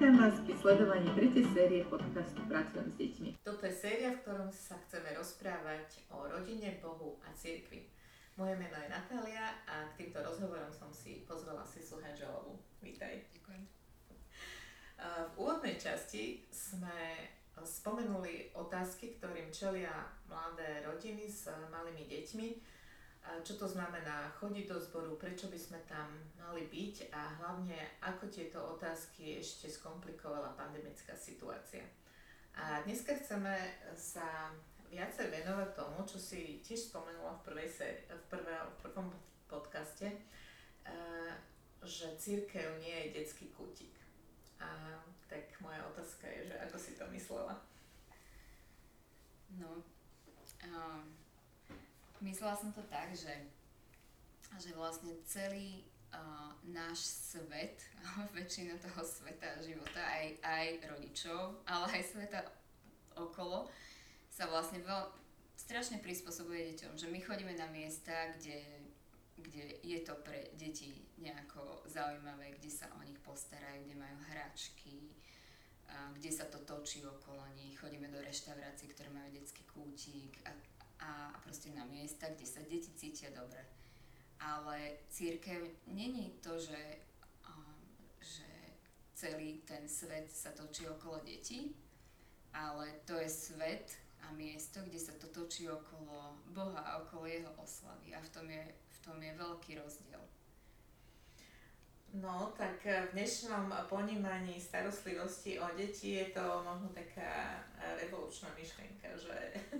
Vítam vás pri sledovaní tretej série podcastu Pracujem s deťmi. Toto je séria, v ktorom sa chceme rozprávať o rodine, Bohu a cirkvi. Moje meno je Natália a k týmto rozhovorom som si pozvala Sisu Hanželovú. Vítaj. Ďakujem. V úvodnej časti sme spomenuli otázky, ktorým čelia mladé rodiny s malými deťmi čo to znamená chodiť do zboru, prečo by sme tam mali byť a hlavne ako tieto otázky ešte skomplikovala pandemická situácia. A dneska chceme sa viacej venovať tomu, čo si tiež spomenula v, prvej séri, v, prvé, v prvom podcaste, že církev nie je detský kútik. A tak moja otázka je, že ako si to myslela? No, um Myslela som to tak, že, že vlastne celý uh, náš svet, väčšina toho sveta života, aj, aj rodičov, ale aj sveta okolo, sa vlastne veľ, strašne prispôsobuje deťom, že my chodíme na miesta, kde, kde je to pre deti nejako zaujímavé, kde sa o nich postarajú, kde majú hračky, kde sa to točí okolo nich, chodíme do reštaurácií, ktoré majú detský kútik a a proste na miesta, kde sa deti cítia dobre. Ale církev není to, že, že celý ten svet sa točí okolo detí, ale to je svet a miesto, kde sa to točí okolo Boha a okolo Jeho oslavy. A v tom je, v tom je veľký rozdiel. No, tak v dnešnom ponímaní starostlivosti o deti je to možno taká revolučná myšlienka, že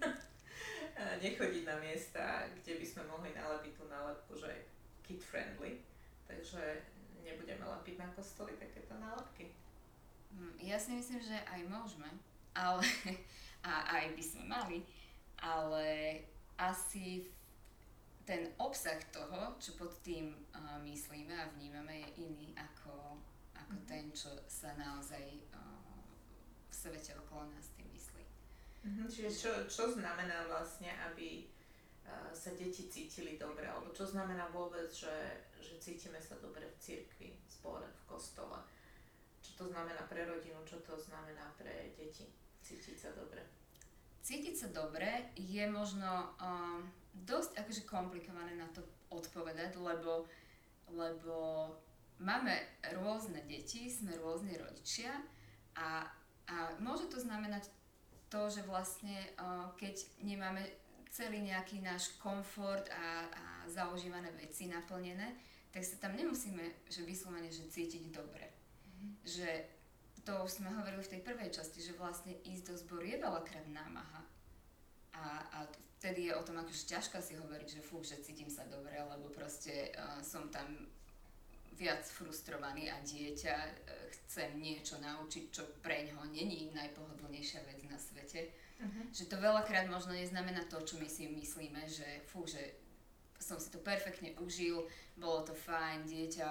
nechodiť na miesta, kde by sme mohli nalepiť tú nálepku, že kid friendly. Takže nebudeme lepiť na kostoly takéto nálepky. Mm, ja si myslím, že aj môžeme, ale, a aj by sme mali, ale asi ten obsah toho, čo pod tým uh, myslíme a vnímame, je iný ako, ako mm. ten, čo sa naozaj uh, v svete okolo nás tým myslí. Mm-hmm. Čiže čo, čo znamená vlastne, aby uh, sa deti cítili dobre, alebo čo znamená vôbec, že, že cítime sa dobre v cirkvi, v zbore, v kostole? Čo to znamená pre rodinu, čo to znamená pre deti, cítiť sa dobre? Cítiť sa dobre je možno um, dosť akože komplikované na to odpovedať, lebo, lebo máme rôzne deti, sme rôzni rodičia a, a môže to znamenať to, že vlastne keď nemáme celý nejaký náš komfort a, a zaužívané veci naplnené, tak sa tam nemusíme že vyslovene že cítiť dobre. Mm-hmm. Že to už sme hovorili v tej prvej časti, že vlastne ísť do zboru je veľakrát námaha. A, a vtedy je o tom akože ťažko si hovoriť, že fú, že cítim sa dobre, lebo proste uh, som tam viac frustrovaný a dieťa e, chce niečo naučiť, čo pre ňoho není najpohodlnejšia vec na svete. Uh-huh. Že to veľakrát možno neznamená to, čo my si myslíme, že fú, že som si to perfektne užil, bolo to fajn, dieťa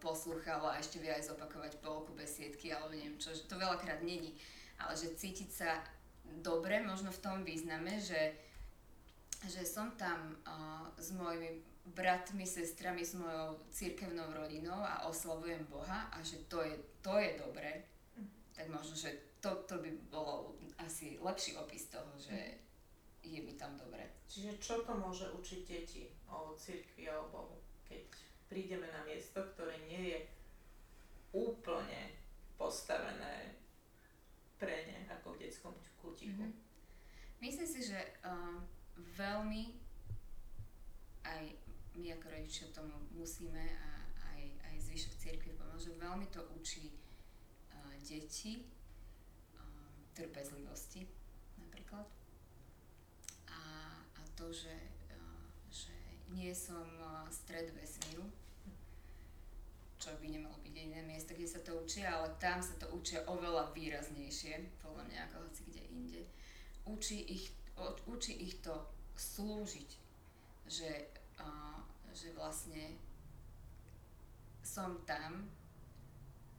poslúchalo a ešte vie aj zopakovať polku besiedky alebo neviem čo, že to veľakrát není. Ale že cítiť sa dobre možno v tom význame, že, že som tam uh, s mojimi bratmi, sestrami, s mojou církevnou rodinou a oslavujem Boha a že to je, to je dobré, mm. tak možno, že to, to by bolo asi lepší opis toho, že je mi tam dobre. Čiže čo to môže učiť deti o církvi a o Bohu, keď prídeme na miesto, ktoré nie je úplne postavené pre ne ako v detskom kútiku? Mm-hmm. Myslím si, že uh, veľmi aj my ako rodičia tomu musíme a aj, aj zvyšok cirkvi pomôže. Veľmi to učí uh, deti uh, trpezlivosti napríklad. A, a to, že, uh, že nie som uh, stred vesmíru, čo by nemalo byť iné miesto, kde sa to učia, ale tam sa to učia oveľa výraznejšie, podľa mňa ako hoci kde inde. Učí ich, učí ich to slúžiť, že uh, že vlastne som tam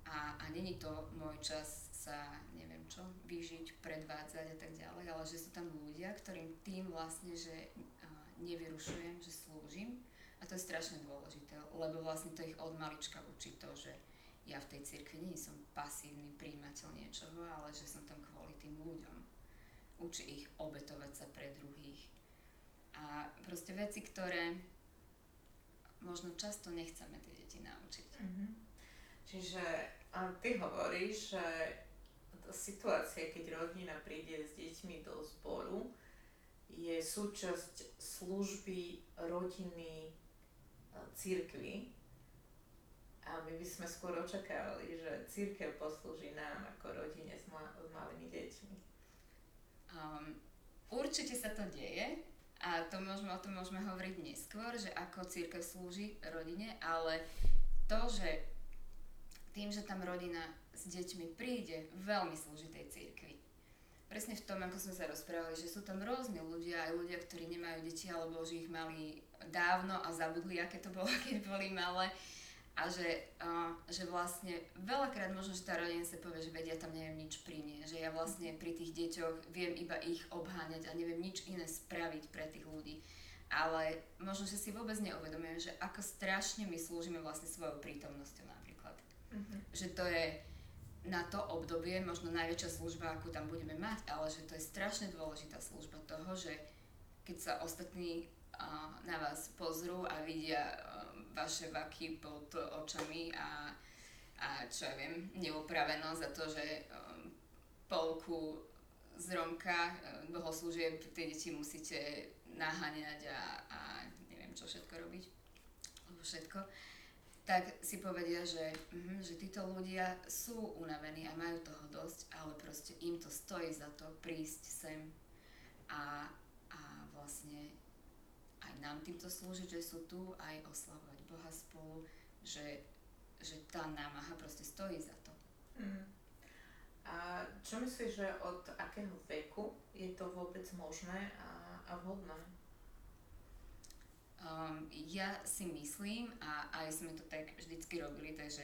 a, a není to môj čas sa, neviem čo, vyžiť, predvádzať a tak ďalej, ale že sú tam ľudia, ktorým tým vlastne, že nevyrušujem, že slúžim a to je strašne dôležité, lebo vlastne to ich od malička učí to, že ja v tej cirkvi nie som pasívny príjimateľ niečoho, ale že som tam kvôli tým ľuďom. Učí ich obetovať sa pre druhých. A proste veci, ktoré možno často nechceme tie deti naučiť. Mm-hmm. Čiže a ty hovoríš, že situácia, keď rodina príde s deťmi do zboru, je súčasť služby rodiny církvy a my by sme skôr očakávali, že církev poslúži nám ako rodine s, ma- s malými deťmi. Um, určite sa to deje a to môžeme, o tom môžeme hovoriť neskôr, že ako církev slúži rodine, ale to, že tým, že tam rodina s deťmi príde, veľmi slúži tej církvi. Presne v tom, ako sme sa rozprávali, že sú tam rôzni ľudia, aj ľudia, ktorí nemajú deti, alebo že ich mali dávno a zabudli, aké to bolo, keď boli malé a že, uh, že vlastne veľakrát možno, že tá rodina sa povie, že vedia, tam neviem nič priniesť, že ja vlastne pri tých deťoch viem iba ich obháňať a neviem nič iné spraviť pre tých ľudí. Ale možno, že si vôbec neuvedomujem, že ako strašne my slúžime vlastne svojou prítomnosťou napríklad. Mm-hmm. Že to je na to obdobie možno najväčšia služba, akú tam budeme mať, ale že to je strašne dôležitá služba toho, že keď sa ostatní uh, na vás pozrú a vidia vaše vaky pod očami a, a čo ja viem, neupravenosť za to, že um, polku z Romka um, bohoslúžieb tie deti musíte naháňať a, a neviem čo všetko robiť, alebo všetko, tak si povedia, že, mm, že títo ľudia sú unavení a majú toho dosť, ale proste im to stojí za to prísť sem a, a vlastne aj nám týmto slúžiť, že sú tu aj oslavovať Boha spolu, že, že tá námaha proste stojí za to. Mm. A čo myslíš, že od akého veku je to vôbec možné a, a vhodné? Um, ja si myslím, a aj sme to tak vždycky robili, takže,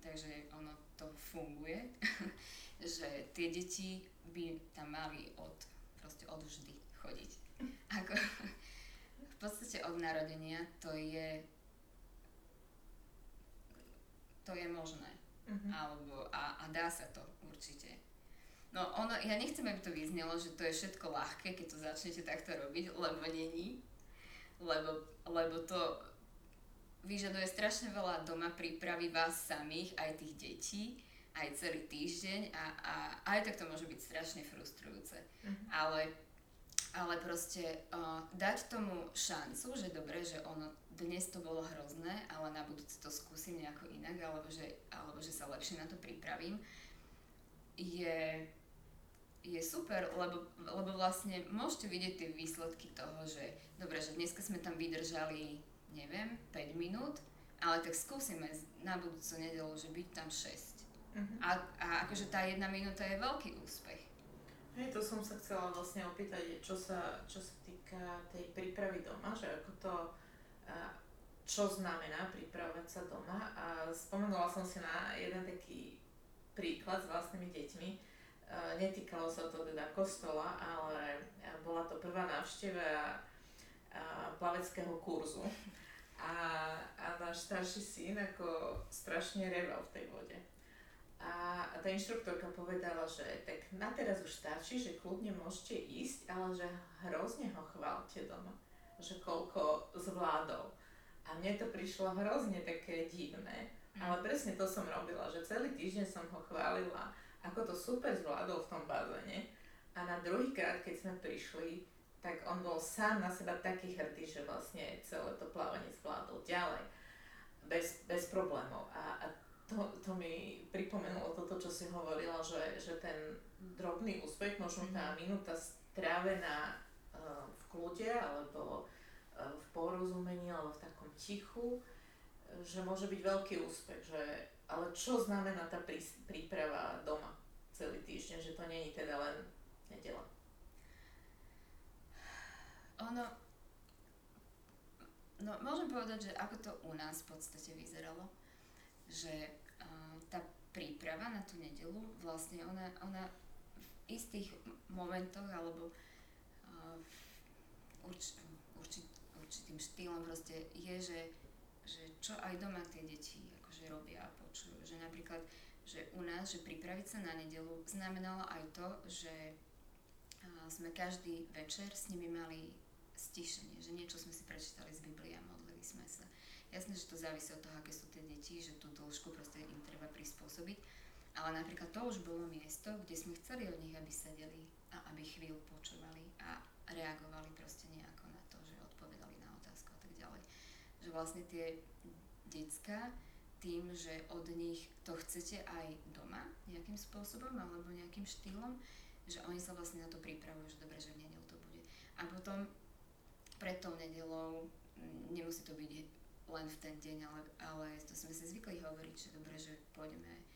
takže ono to funguje, že tie deti by tam mali od, proste od vždy chodiť. Ako, v podstate od narodenia to je to je možné. Uh-huh. Alebo, a, a dá sa to určite. No ono, ja nechcem, aby to vyznelo, že to je všetko ľahké, keď to začnete takto robiť, lebo není. Lebo, lebo to vyžaduje strašne veľa doma prípravy vás samých, aj tých detí, aj celý týždeň a, a aj tak to môže byť strašne frustrujúce. Uh-huh. Ale, ale proste uh, dať tomu šancu, že dobre, že ono dnes to bolo hrozné, ale na budúce to skúsim nejako inak, alebo že, alebo že sa lepšie na to pripravím, je, je super, lebo, lebo vlastne môžete vidieť tie výsledky toho, že dobre, že dneska sme tam vydržali, neviem, 5 minút, ale tak skúsime na budúcu nedelu, že byť tam 6. Uh-huh. Mhm. A, a akože tá jedna minúta je veľký úspech. Hej, to som sa chcela vlastne opýtať, čo sa, čo sa týka tej prípravy doma, že ako to čo znamená pripravovať sa doma a spomenula som si na jeden taký príklad s vlastnými deťmi. Netýkalo sa to teda kostola, ale bola to prvá návšteva plaveckého kurzu. A, a náš starší syn ako strašne reval v tej vode. A, tá inštruktorka povedala, že tak na teraz už stačí, že kľudne môžete ísť, ale že hrozne ho chválte doma že koľko zvládol. A mne to prišlo hrozne také divné. Ale presne to som robila, že celý týždeň som ho chválila, ako to super zvládol v tom bazéne. A na druhý krát, keď sme prišli, tak on bol sám na seba taký hrdý, že vlastne celé to plávanie zvládol ďalej. Bez, bez problémov. A, a to, to mi pripomenulo toto, čo si hovorila, že, že ten drobný úspech, možno tá mhm. minúta strávená uh, v kľude alebo v porozumení alebo v takom tichu, že môže byť veľký úspech, že, ale čo znamená tá príprava doma celý týždeň, že to není teda len nedela? Ono, no môžem povedať, že ako to u nás v podstate vyzeralo, že uh, tá príprava na tú nedelu, vlastne ona, ona v istých momentoch alebo uh, urč, určit, určitým štýlom proste je, že, že čo aj doma tie deti akože robia a počujú. Že napríklad že u nás, že pripraviť sa na nedelu znamenalo aj to, že sme každý večer s nimi mali stišenie, že niečo sme si prečítali z Biblie a modlili sme sa. Jasné, že to závisí od toho, aké sú tie deti, že tú dĺžku proste im treba prispôsobiť. Ale napríklad to už bolo miesto, kde sme chceli od nich, aby sedeli a aby chvíľu počúvali a reagovali proste nejako na to, že odpovedali na otázku a tak ďalej. Že vlastne tie decka tým, že od nich to chcete aj doma nejakým spôsobom alebo nejakým štýlom, že oni sa vlastne na to pripravujú, že dobre, že v nedelu to bude. A potom pred tou nedelou nemusí to byť len v ten deň, ale, ale to sme si zvykli hovoriť, že dobre, že pôjdeme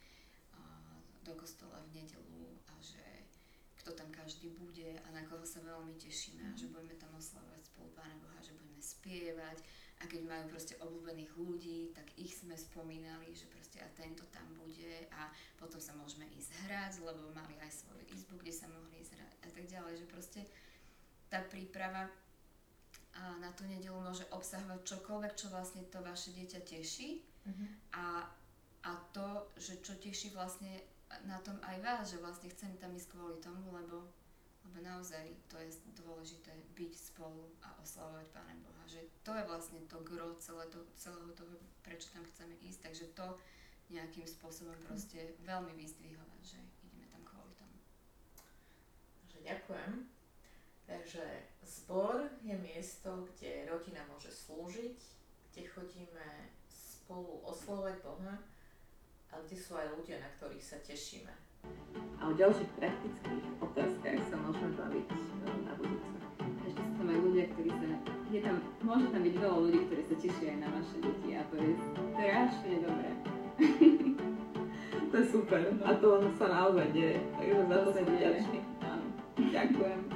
do kostola v nedelu a že kto tam každý bude a na koho sa veľmi tešíme a že mhm. budeme tam oslavovať spolu Pána Boha, že budeme spievať a keď majú proste obľúbených ľudí, tak ich sme spomínali, že proste a tento tam bude a potom sa môžeme ísť hrať, lebo mali aj svoju izbu, kde sa mohli ísť hrať a tak ďalej, že proste tá príprava a na tú nedelu môže obsahovať čokoľvek, čo vlastne to vaše dieťa teší uh-huh. a, a to, že čo teší vlastne na tom aj vás, že vlastne chcem tam ísť kvôli tomu, lebo lebo naozaj to je dôležité byť spolu a oslavovať Pána Boha. Že to je vlastne to gro celé to, celého toho, prečo tam chceme ísť. Takže to nejakým spôsobom proste veľmi vyzdvihovať, že ideme tam kvôli tomu. Ďakujem. Takže zbor je miesto, kde rodina môže slúžiť, kde chodíme spolu oslovať Boha a kde sú aj ľudia, na ktorých sa tešíme a o ďalších praktických otázkach sa môžeme baviť e, na budúce. Ešte sú tam aj ľudia, ktorí sa... Je tam, môže tam byť veľa ľudí, ktorí sa tešia aj na vaše deti a to je strašne dobré. to je super. A to sa naozaj deje. Takže za to som vďačný. Ďakujem.